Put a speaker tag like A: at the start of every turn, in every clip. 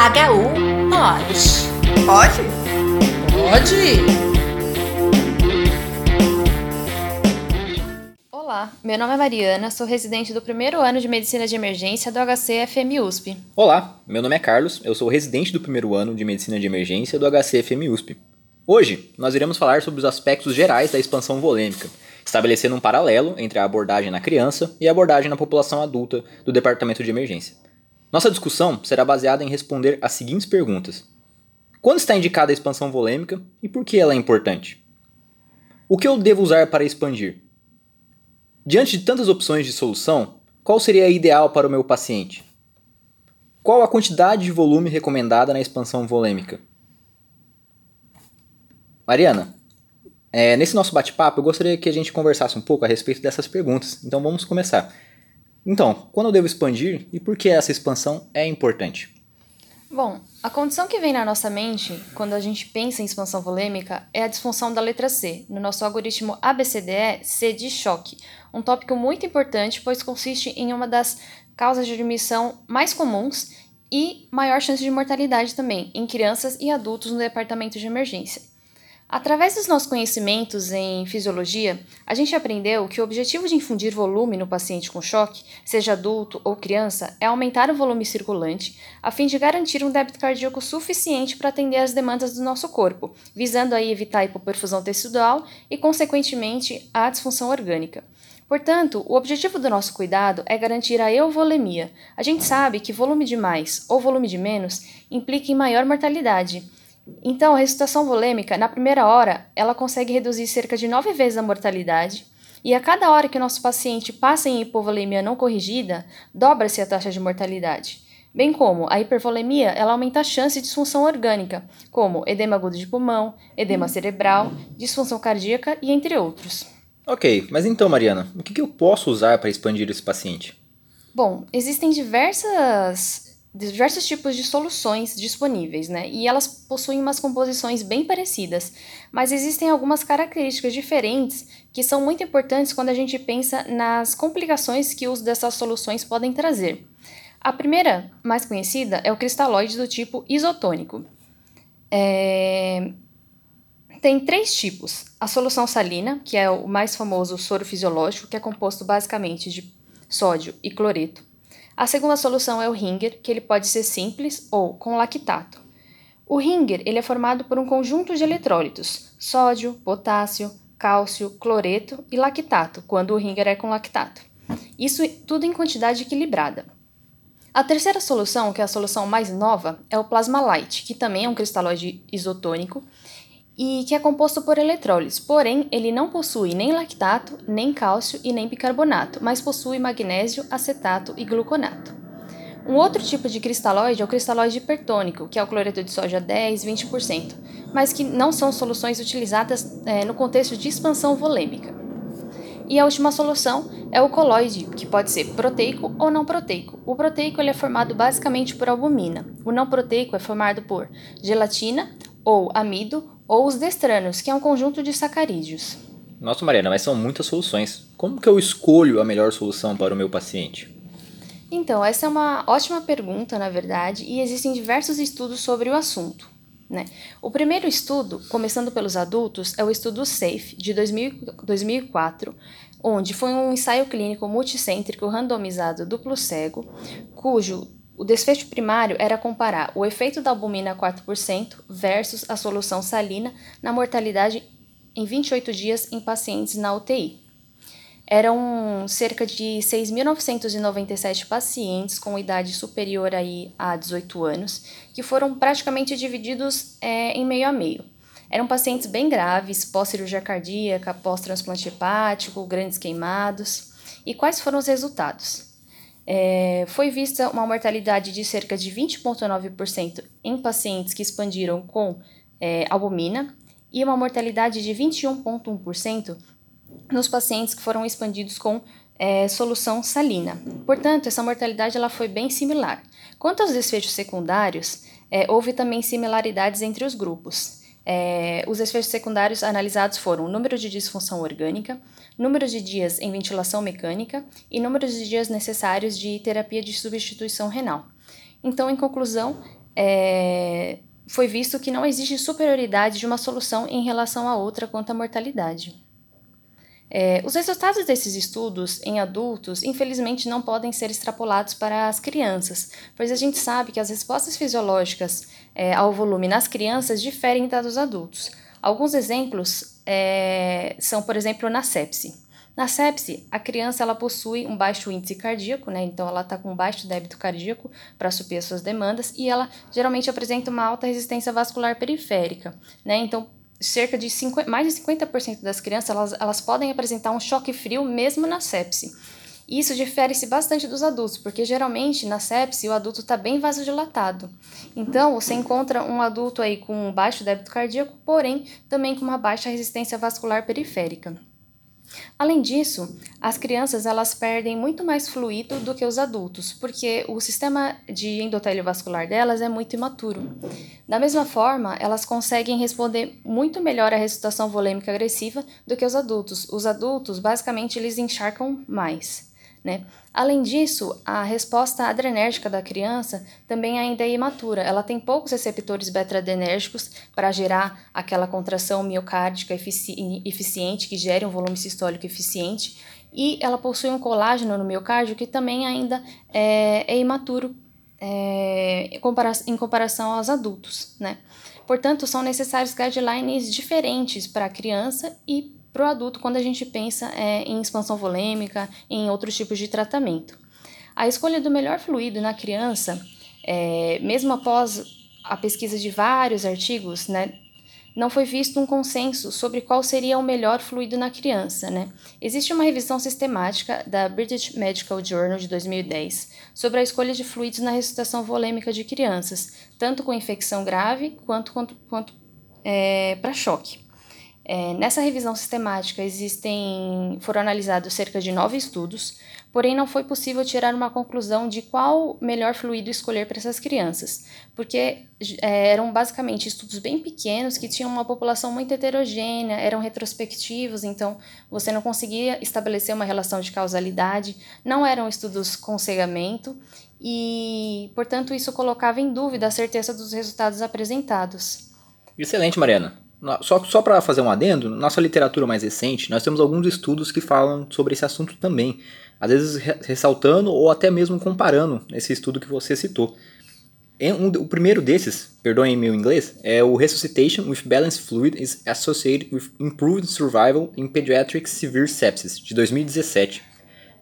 A: HU pode.
B: Pode?
C: Pode!
D: Olá, meu nome é Mariana, sou residente do primeiro ano de Medicina de Emergência do HCFM USP.
E: Olá, meu nome é Carlos, eu sou residente do primeiro ano de Medicina de Emergência do HCFM USP. Hoje, nós iremos falar sobre os aspectos gerais da expansão volêmica, estabelecendo um paralelo entre a abordagem na criança e a abordagem na população adulta do Departamento de Emergência. Nossa discussão será baseada em responder as seguintes perguntas: Quando está indicada a expansão volêmica e por que ela é importante? O que eu devo usar para expandir? Diante de tantas opções de solução, qual seria a ideal para o meu paciente? Qual a quantidade de volume recomendada na expansão volêmica? Mariana, é, nesse nosso bate-papo eu gostaria que a gente conversasse um pouco a respeito dessas perguntas. Então vamos começar. Então, quando eu devo expandir e por que essa expansão é importante?
D: Bom, a condição que vem na nossa mente quando a gente pensa em expansão volêmica é a disfunção da letra C, no nosso algoritmo ABCDE, C de choque, um tópico muito importante pois consiste em uma das causas de admissão mais comuns e maior chance de mortalidade também em crianças e adultos no departamento de emergência. Através dos nossos conhecimentos em fisiologia, a gente aprendeu que o objetivo de infundir volume no paciente com choque, seja adulto ou criança, é aumentar o volume circulante, a fim de garantir um débito cardíaco suficiente para atender às demandas do nosso corpo, visando aí evitar a hipoperfusão tecidual e, consequentemente, a disfunção orgânica. Portanto, o objetivo do nosso cuidado é garantir a euvolemia. A gente sabe que volume de mais ou volume de menos implica em maior mortalidade. Então, a ressuscitação volêmica, na primeira hora, ela consegue reduzir cerca de nove vezes a mortalidade, e a cada hora que o nosso paciente passa em hipovolemia não corrigida, dobra-se a taxa de mortalidade. Bem como a hipervolemia, ela aumenta a chance de disfunção orgânica, como edema agudo de pulmão, edema cerebral, disfunção cardíaca e entre outros.
E: Ok, mas então, Mariana, o que eu posso usar para expandir esse paciente?
D: Bom, existem diversas diversos tipos de soluções disponíveis, né? E elas possuem umas composições bem parecidas, mas existem algumas características diferentes que são muito importantes quando a gente pensa nas complicações que o uso dessas soluções podem trazer. A primeira, mais conhecida, é o cristalóide do tipo isotônico. É... Tem três tipos: a solução salina, que é o mais famoso soro fisiológico, que é composto basicamente de sódio e cloreto. A segunda solução é o ringer, que ele pode ser simples ou com lactato. O ringer ele é formado por um conjunto de eletrólitos, sódio, potássio, cálcio, cloreto e lactato, quando o ringer é com lactato. Isso tudo em quantidade equilibrada. A terceira solução, que é a solução mais nova, é o plasma light, que também é um cristalóide isotônico e que é composto por eletrólitos, porém ele não possui nem lactato, nem cálcio e nem bicarbonato, mas possui magnésio, acetato e gluconato. Um outro tipo de cristalóide é o cristalóide hipertônico, que é o cloreto de soja 10, 20%, mas que não são soluções utilizadas é, no contexto de expansão volêmica. E a última solução é o coloide, que pode ser proteico ou não proteico. O proteico ele é formado basicamente por albumina. O não proteico é formado por gelatina ou amido ou os destranos, que é um conjunto de sacarídeos.
E: Nossa, Mariana, mas são muitas soluções. Como que eu escolho a melhor solução para o meu paciente?
D: Então, essa é uma ótima pergunta, na verdade, e existem diversos estudos sobre o assunto. Né? O primeiro estudo, começando pelos adultos, é o estudo SAFE, de 2000, 2004, onde foi um ensaio clínico multicêntrico randomizado duplo cego, cujo o desfecho primário era comparar o efeito da albumina 4% versus a solução salina na mortalidade em 28 dias em pacientes na UTI. Eram cerca de 6.997 pacientes com idade superior aí a 18 anos, que foram praticamente divididos é, em meio a meio. Eram pacientes bem graves, pós-cirurgia cardíaca, pós-transplante hepático, grandes queimados. E quais foram os resultados? É, foi vista uma mortalidade de cerca de 20,9% em pacientes que expandiram com é, albumina e uma mortalidade de 21,1% nos pacientes que foram expandidos com é, solução salina. Portanto, essa mortalidade ela foi bem similar. Quanto aos desfechos secundários, é, houve também similaridades entre os grupos. É, os efeitos secundários analisados foram o número de disfunção orgânica, número de dias em ventilação mecânica e número de dias necessários de terapia de substituição renal. Então, em conclusão, é, foi visto que não existe superioridade de uma solução em relação à outra quanto à mortalidade. É, os resultados desses estudos em adultos, infelizmente, não podem ser extrapolados para as crianças, pois a gente sabe que as respostas fisiológicas é, ao volume nas crianças diferem das dos adultos. Alguns exemplos é, são, por exemplo, na sepse. Na sepse, a criança ela possui um baixo índice cardíaco, né? Então ela está com baixo débito cardíaco para suprir as suas demandas e ela geralmente apresenta uma alta resistência vascular periférica, né? Então cerca de 50, mais de 50% das crianças elas, elas podem apresentar um choque frio mesmo na sepse. Isso difere-se bastante dos adultos, porque geralmente na sepse o adulto está bem vasodilatado. Então, você encontra um adulto aí com baixo débito cardíaco, porém também com uma baixa resistência vascular periférica. Além disso, as crianças elas perdem muito mais fluido do que os adultos, porque o sistema de endotélio vascular delas é muito imaturo. Da mesma forma, elas conseguem responder muito melhor à ressuscitação volêmica agressiva do que os adultos. Os adultos, basicamente, eles encharcam mais. Né? Além disso, a resposta adrenérgica da criança também ainda é imatura. Ela tem poucos receptores beta-adrenérgicos para gerar aquela contração miocárdica efici eficiente, que gere um volume sistólico eficiente, e ela possui um colágeno no miocárdio que também ainda é, é imaturo é, em, compara em comparação aos adultos. Né? Portanto, são necessários guidelines diferentes para a criança e para o adulto quando a gente pensa é, em expansão volêmica, em outros tipos de tratamento. A escolha do melhor fluido na criança, é, mesmo após a pesquisa de vários artigos, né, não foi visto um consenso sobre qual seria o melhor fluido na criança. Né? Existe uma revisão sistemática da British Medical Journal de 2010 sobre a escolha de fluidos na ressuscitação volêmica de crianças, tanto com infecção grave quanto, quanto, quanto é, para choque. É, nessa revisão sistemática existem, foram analisados cerca de nove estudos, porém não foi possível tirar uma conclusão de qual melhor fluido escolher para essas crianças, porque é, eram basicamente estudos bem pequenos que tinham uma população muito heterogênea, eram retrospectivos, então você não conseguia estabelecer uma relação de causalidade, não eram estudos com cegamento e, portanto, isso colocava em dúvida a certeza dos resultados apresentados.
E: Excelente, Mariana. Só, só para fazer um adendo, nossa literatura mais recente, nós temos alguns estudos que falam sobre esse assunto também. Às vezes ressaltando ou até mesmo comparando esse estudo que você citou. O primeiro desses, perdoem meu inglês, é o Resuscitation with Balanced Fluid is Associated with Improved Survival in Pediatric Severe Sepsis, de 2017.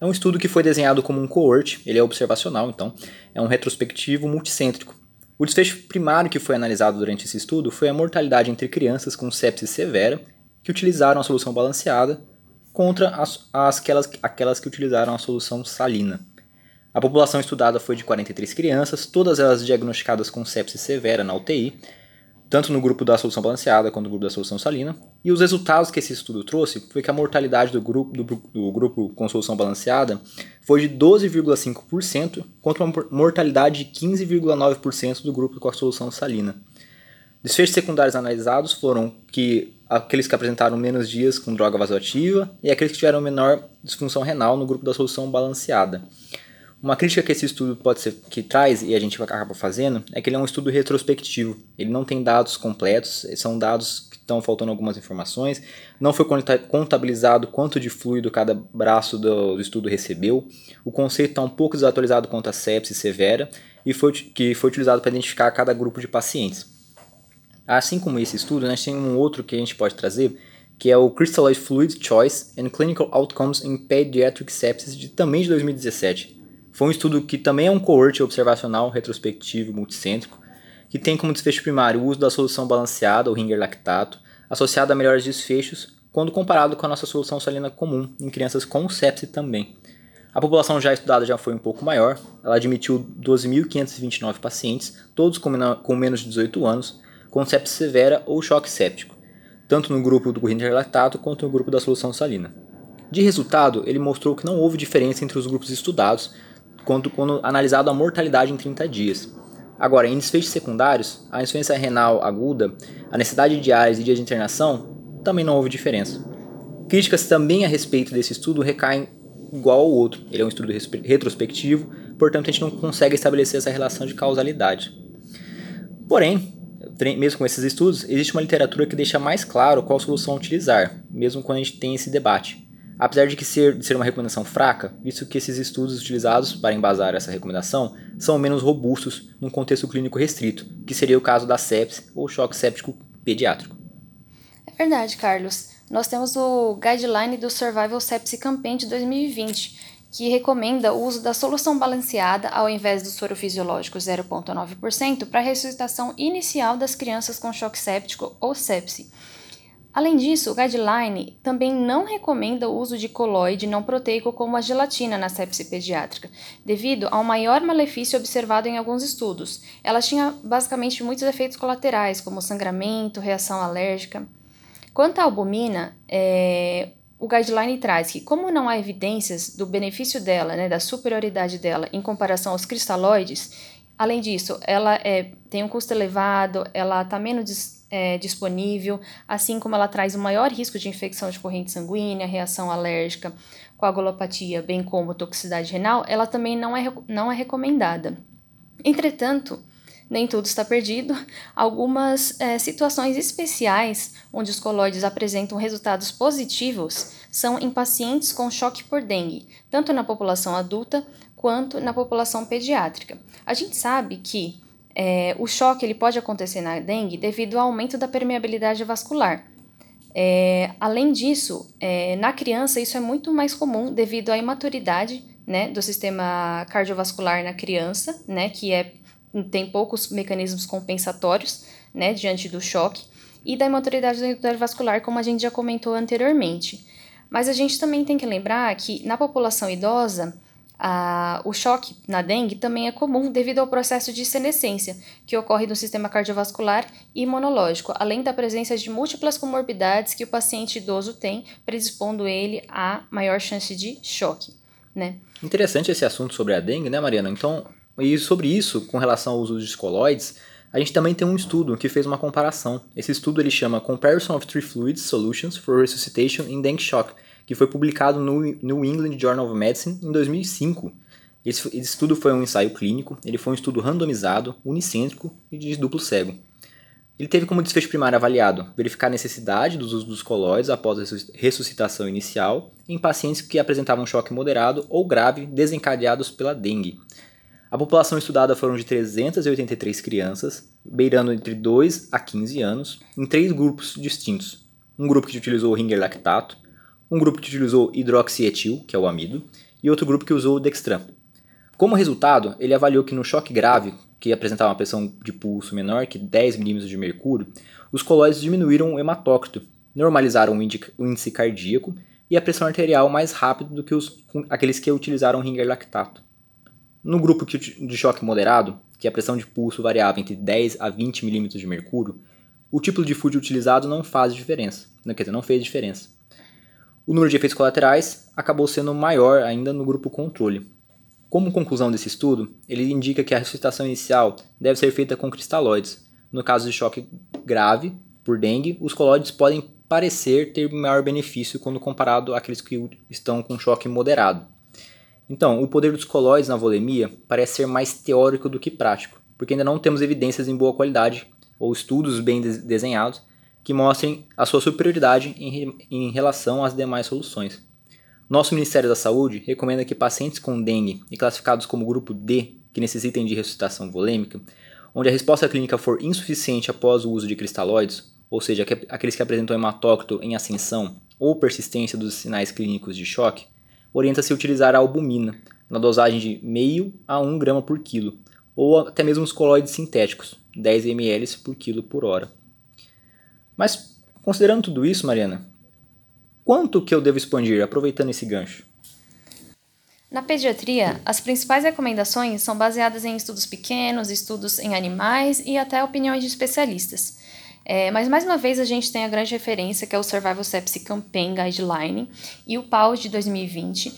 E: É um estudo que foi desenhado como um cohort, ele é observacional, então, é um retrospectivo multicêntrico o desfecho primário que foi analisado durante esse estudo foi a mortalidade entre crianças com sepsis severa que utilizaram a solução balanceada contra as, as, aquelas, aquelas que utilizaram a solução salina. A população estudada foi de 43 crianças, todas elas diagnosticadas com sepsis severa na UTI, tanto no grupo da solução balanceada quanto no grupo da solução salina. E os resultados que esse estudo trouxe foi que a mortalidade do grupo, do, do grupo com solução balanceada foi de 12,5% contra uma mortalidade de 15,9% do grupo com a solução salina. Desfechos secundários analisados foram que aqueles que apresentaram menos dias com droga vasoativa e aqueles que tiveram menor disfunção renal no grupo da solução balanceada. Uma crítica que esse estudo pode ser que traz e a gente acaba fazendo é que ele é um estudo retrospectivo. Ele não tem dados completos, são dados que estão faltando algumas informações. Não foi contabilizado quanto de fluido cada braço do, do estudo recebeu. O conceito está um pouco desatualizado quanto a sepsis severa e foi, que foi utilizado para identificar cada grupo de pacientes. Assim como esse estudo, nós temos um outro que a gente pode trazer, que é o Crystallized Fluid Choice and Clinical Outcomes in Pediatric Sepsis, de, também de 2017 foi um estudo que também é um cohort observacional retrospectivo multicêntrico, que tem como desfecho primário o uso da solução balanceada, ou ringer lactato, associado a melhores desfechos quando comparado com a nossa solução salina comum em crianças com sepse também. A população já estudada já foi um pouco maior, ela admitiu 12.529 pacientes, todos com, com menos de 18 anos, com sepse severa ou choque séptico, tanto no grupo do ringer lactato quanto no grupo da solução salina. De resultado, ele mostrou que não houve diferença entre os grupos estudados quando, quando analisado a mortalidade em 30 dias. Agora, em desfechos secundários, a insuficiência renal aguda, a necessidade de diálise e dias de internação, também não houve diferença. Críticas também a respeito desse estudo recaem igual ao outro. Ele é um estudo retrospectivo, portanto a gente não consegue estabelecer essa relação de causalidade. Porém, mesmo com esses estudos, existe uma literatura que deixa mais claro qual solução utilizar, mesmo quando a gente tem esse debate. Apesar de que ser, de ser uma recomendação fraca, visto que esses estudos utilizados para embasar essa recomendação são menos robustos num contexto clínico restrito, que seria o caso da sepse ou choque séptico pediátrico.
D: É verdade, Carlos. Nós temos o Guideline do Survival Sepsis Campaign de 2020, que recomenda o uso da solução balanceada ao invés do soro fisiológico 0,9% para a ressuscitação inicial das crianças com choque séptico ou sepse. Além disso, o guideline também não recomenda o uso de coloide não proteico como a gelatina na sepse pediátrica, devido ao maior malefício observado em alguns estudos. Ela tinha basicamente muitos efeitos colaterais, como sangramento, reação alérgica. Quanto à albumina, é, o guideline traz que, como não há evidências do benefício dela, né, da superioridade dela em comparação aos cristalóides, além disso, ela é, tem um custo elevado, ela está menos é, disponível, assim como ela traz um maior risco de infecção de corrente sanguínea, reação alérgica, coagulopatia, bem como toxicidade renal, ela também não é, não é recomendada. Entretanto, nem tudo está perdido. Algumas é, situações especiais onde os colóides apresentam resultados positivos são em pacientes com choque por dengue, tanto na população adulta quanto na população pediátrica. A gente sabe que é, o choque ele pode acontecer na dengue devido ao aumento da permeabilidade vascular. É, além disso, é, na criança isso é muito mais comum devido à imaturidade né, do sistema cardiovascular na criança, né, que é tem poucos mecanismos compensatórios, né, diante do choque, e da imaturidade do endotério vascular, como a gente já comentou anteriormente. Mas a gente também tem que lembrar que na população idosa, a, o choque na dengue também é comum devido ao processo de senescência, que ocorre no sistema cardiovascular e imunológico, além da presença de múltiplas comorbidades que o paciente idoso tem, predispondo ele a maior chance de choque. Né?
E: Interessante esse assunto sobre a dengue, né, Mariana? Então, e sobre isso, com relação ao uso de escolóides, a gente também tem um estudo que fez uma comparação. Esse estudo ele chama Comparison of Three Fluids Solutions for Resuscitation in Dengue Shock, que foi publicado no New England Journal of Medicine em 2005. Esse, esse estudo foi um ensaio clínico, ele foi um estudo randomizado, unicêntrico e de duplo cego. Ele teve como desfecho primário avaliado verificar a necessidade do uso dos colóides após a ressuscitação inicial em pacientes que apresentavam choque moderado ou grave desencadeados pela dengue. A população estudada foram de 383 crianças, beirando entre 2 a 15 anos, em três grupos distintos. Um grupo que utilizou o ringer lactato, um grupo que utilizou hidroxietil, que é o amido, e outro grupo que usou o dextran. Como resultado, ele avaliou que no choque grave, que apresentava uma pressão de pulso menor que 10 mm de mercúrio, os colóides diminuíram o hematócrito, normalizaram o índice cardíaco e a pressão arterial mais rápido do que os, aqueles que utilizaram ringer lactato. No grupo de choque moderado, que a pressão de pulso variava entre 10 a 20 mm de mercúrio, o tipo de fútil utilizado não faz diferença, quer dizer, não fez diferença. O número de efeitos colaterais acabou sendo maior ainda no grupo controle. Como conclusão desse estudo, ele indica que a ressuscitação inicial deve ser feita com cristalóides. No caso de choque grave por dengue, os colóides podem parecer ter maior benefício quando comparado àqueles que estão com choque moderado. Então, o poder dos colóides na volemia parece ser mais teórico do que prático, porque ainda não temos evidências em boa qualidade ou estudos bem de desenhados que mostrem a sua superioridade em, em relação às demais soluções. Nosso Ministério da Saúde recomenda que pacientes com dengue e classificados como grupo D, que necessitem de ressuscitação volêmica, onde a resposta clínica for insuficiente após o uso de cristalóides, ou seja, aqueles que apresentam hematócrito em ascensão ou persistência dos sinais clínicos de choque, orienta-se a utilizar a albumina, na dosagem de meio a 1 grama por quilo, ou até mesmo os colóides sintéticos, 10 ml por quilo por hora. Mas, considerando tudo isso, Mariana, quanto que eu devo expandir, aproveitando esse gancho?
D: Na pediatria, as principais recomendações são baseadas em estudos pequenos, estudos em animais e até opiniões de especialistas. É, mas mais uma vez a gente tem a grande referência que é o Survival Sepsis Campaign Guideline e o PAU de 2020,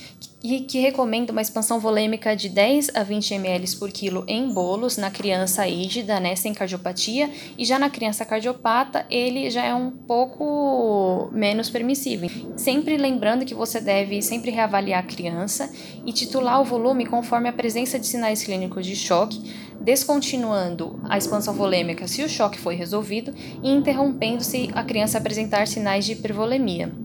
D: e que recomenda uma expansão volêmica de 10 a 20 ml por quilo em bolos na criança ígida, né, sem cardiopatia, e já na criança cardiopata ele já é um pouco menos permissível. Sempre lembrando que você deve sempre reavaliar a criança e titular o volume conforme a presença de sinais clínicos de choque, descontinuando a expansão volêmica se o choque foi resolvido e interrompendo se a criança apresentar sinais de hipervolemia.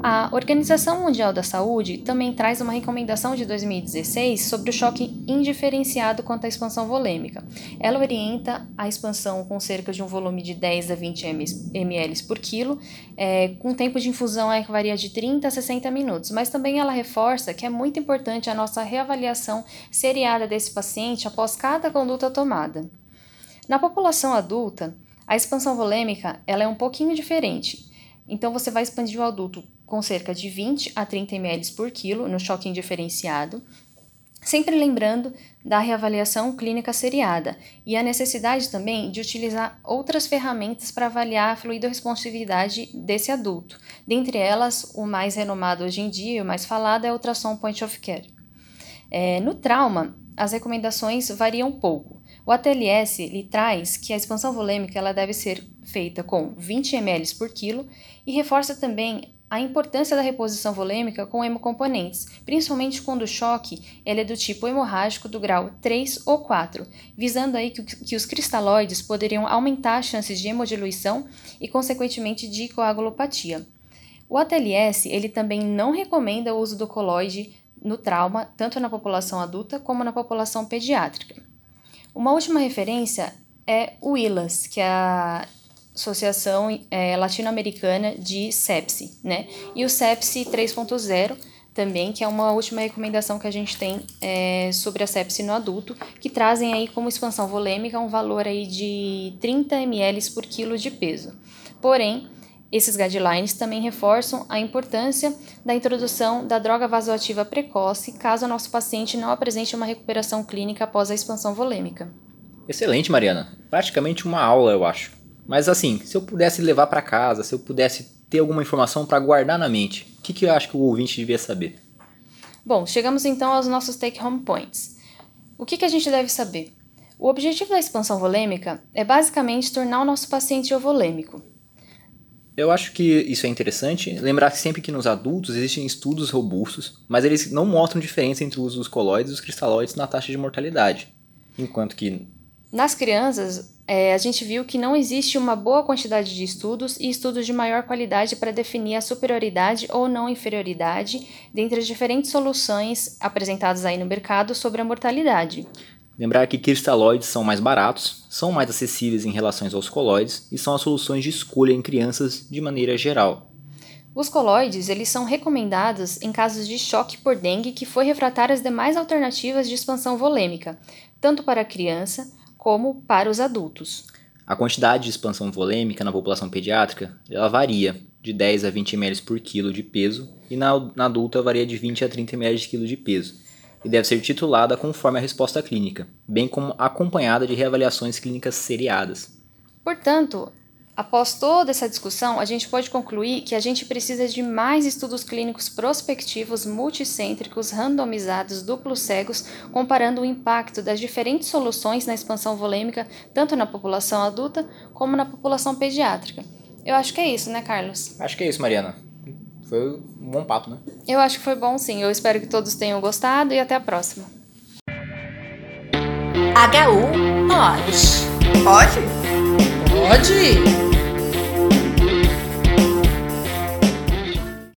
D: A Organização Mundial da Saúde também traz uma recomendação de 2016 sobre o choque indiferenciado quanto à expansão volêmica. Ela orienta a expansão com cerca de um volume de 10 a 20 ml por quilo, é, com tempo de infusão que varia de 30 a 60 minutos, mas também ela reforça que é muito importante a nossa reavaliação seriada desse paciente após cada conduta tomada. Na população adulta, a expansão volêmica ela é um pouquinho diferente. Então, você vai expandir o adulto com cerca de 20 a 30 ml por quilo no choque indiferenciado, sempre lembrando da reavaliação clínica seriada e a necessidade também de utilizar outras ferramentas para avaliar a fluidoresponsividade desse adulto. Dentre elas, o mais renomado hoje em dia e o mais falado é o ultrassom point of care. É, no trauma, as recomendações variam pouco. O ATLS lhe traz que a expansão volêmica ela deve ser feita com 20 ml por quilo e reforça também a importância da reposição volêmica com hemocomponentes, principalmente quando o choque ele é do tipo hemorrágico do grau 3 ou 4, visando aí que, que os cristalóides poderiam aumentar as chances de hemodiluição e, consequentemente, de coagulopatia. O ATLS ele também não recomenda o uso do coloide no trauma, tanto na população adulta como na população pediátrica. Uma última referência é o ILAS, que é a Associação é, Latino-Americana de Sepsi, né? E o Sepsi 3.0 também, que é uma última recomendação que a gente tem é, sobre a sepsi no adulto, que trazem aí como expansão volêmica um valor aí de 30 ml por quilo de peso. Porém, esses guidelines também reforçam a importância da introdução da droga vasoativa precoce caso o nosso paciente não apresente uma recuperação clínica após a expansão volêmica.
E: Excelente, Mariana. Praticamente uma aula, eu acho. Mas assim, se eu pudesse levar para casa, se eu pudesse ter alguma informação para guardar na mente, o que, que eu acho que o ouvinte devia saber?
D: Bom, chegamos então aos nossos take-home points. O que, que a gente deve saber? O objetivo da expansão volêmica é basicamente tornar o nosso paciente ovolêmico.
E: Eu acho que isso é interessante. Lembrar que sempre que nos adultos existem estudos robustos, mas eles não mostram diferença entre o uso dos colóides e os cristalóides na taxa de mortalidade. Enquanto que.
D: Nas crianças, é, a gente viu que não existe uma boa quantidade de estudos e estudos de maior qualidade para definir a superioridade ou não inferioridade dentre as diferentes soluções apresentadas aí no mercado sobre a mortalidade.
E: Lembrar que cristalóides são mais baratos, são mais acessíveis em relação aos coloides e são as soluções de escolha em crianças de maneira geral.
D: Os coloides eles são recomendados em casos de choque por dengue que foi refratário às demais alternativas de expansão volêmica, tanto para a criança como para os adultos.
E: A quantidade de expansão volêmica na população pediátrica ela varia de 10 a 20 ml por quilo de peso e na, na adulta varia de 20 a 30 ml de quilo de peso e deve ser titulada conforme a resposta clínica, bem como acompanhada de reavaliações clínicas seriadas.
D: Portanto, Após toda essa discussão, a gente pode concluir que a gente precisa de mais estudos clínicos prospectivos, multicêntricos, randomizados, duplos cegos, comparando o impacto das diferentes soluções na expansão volêmica, tanto na população adulta como na população pediátrica. Eu acho que é isso, né, Carlos?
E: Acho que é isso, Mariana. Foi um bom papo, né?
D: Eu acho que foi bom, sim. Eu espero que todos tenham gostado e até a próxima.
A: HU pode.
C: Pode? Pode.